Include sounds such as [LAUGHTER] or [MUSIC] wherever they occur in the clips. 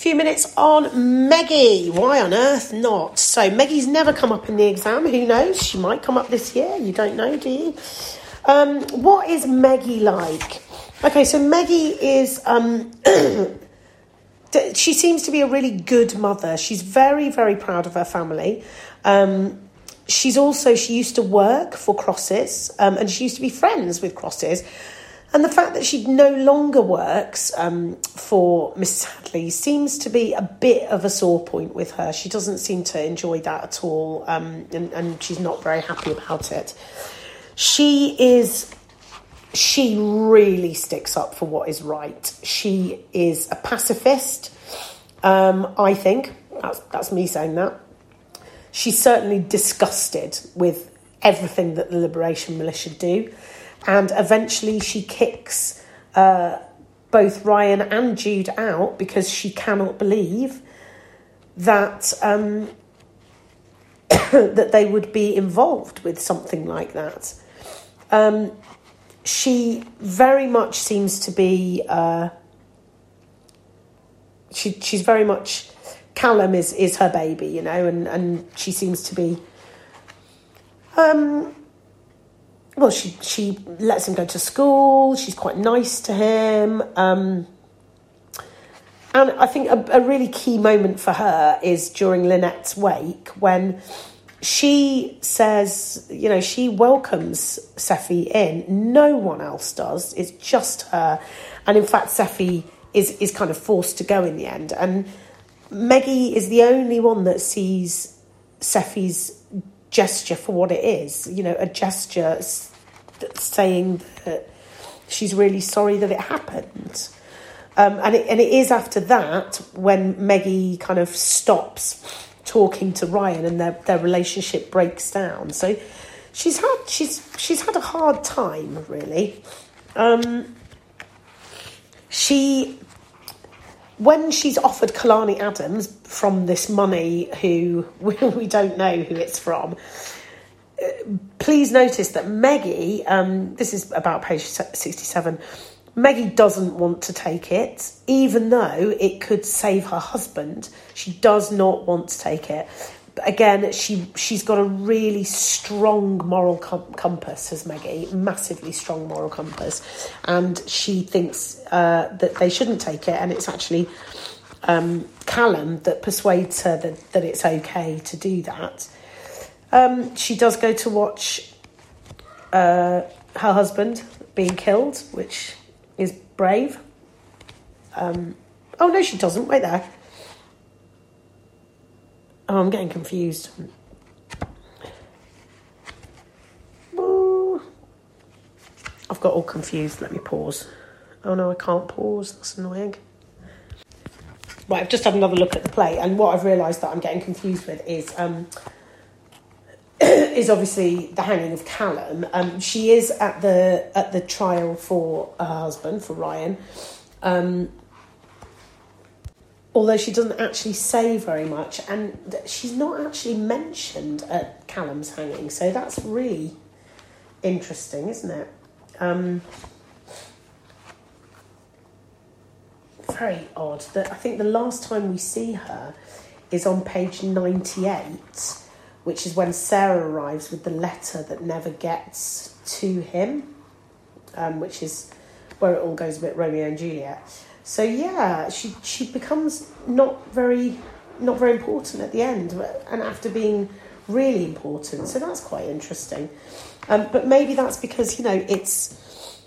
few minutes on Meggie. Why on earth not? So Meggie's never come up in the exam. Who knows? She might come up this year. You don't know, do you? Um, what is Meggie like? Okay, so Meggie is. Um, [CLEARS THROAT] she seems to be a really good mother. She's very, very proud of her family. Um, she's also she used to work for Crosses, um, and she used to be friends with Crosses. And the fact that she no longer works um, for Mrs. Hadley seems to be a bit of a sore point with her. She doesn't seem to enjoy that at all, um, and, and she's not very happy about it. She is she really sticks up for what is right. She is a pacifist, um, I think. That's, that's me saying that. She's certainly disgusted with everything that the Liberation Militia do. And eventually she kicks uh, both Ryan and Jude out because she cannot believe that um, [COUGHS] that they would be involved with something like that. Um, she very much seems to be. Uh, she she's very much. Callum is is her baby, you know, and and she seems to be. Um, well, she she lets him go to school. She's quite nice to him. Um, and I think a, a really key moment for her is during Lynette's wake when she says, you know, she welcomes Sephy in. No one else does. It's just her. And in fact, Sephy is, is kind of forced to go in the end. And Meggie is the only one that sees Sephy's gesture for what it is, you know, a gesture saying that she's really sorry that it happened. Um, and, it, and it is after that when Meggie kind of stops talking to Ryan and their, their relationship breaks down. So she's had she's she's had a hard time really. Um, she when she's offered Kalani Adams from this money, who [LAUGHS] we, don't know who it's from. Uh, please notice that Meggie, um, this is about page 67, Meggie doesn't want to take it, even though it could save her husband. She does not want to take it. Again, she she's got a really strong moral com- compass, has Meggie, massively strong moral compass, and she thinks uh, that they shouldn't take it, and it's actually um, Callum that persuades her that, that it's okay to do that. Um, she does go to watch uh, her husband being killed, which is brave. Um, oh no, she doesn't. Wait there. Oh, I'm getting confused. I've got all confused. Let me pause. Oh no, I can't pause. That's annoying. Right, I've just had another look at the play, and what I've realised that I'm getting confused with is um, [COUGHS] is obviously the hanging of Callum. Um, she is at the at the trial for her husband, for Ryan. Um, although she doesn't actually say very much, and she's not actually mentioned at Callum's hanging, so that's really interesting, isn't it? Um, very odd that I think the last time we see her is on page ninety-eight which is when Sarah arrives with the letter that never gets to him, um, which is where it all goes a bit Romeo and Juliet. So yeah, she she becomes not very not very important at the end, and after being really important, so that's quite interesting. Um, but maybe that's because you know it's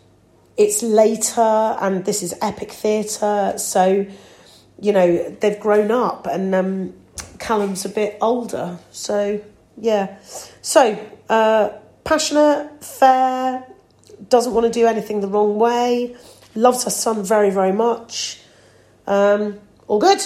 it's later and this is epic theatre, so you know they've grown up and um, Callum's a bit older, so yeah. So uh, passionate, fair, doesn't want to do anything the wrong way, loves her son very, very much. Um, all good.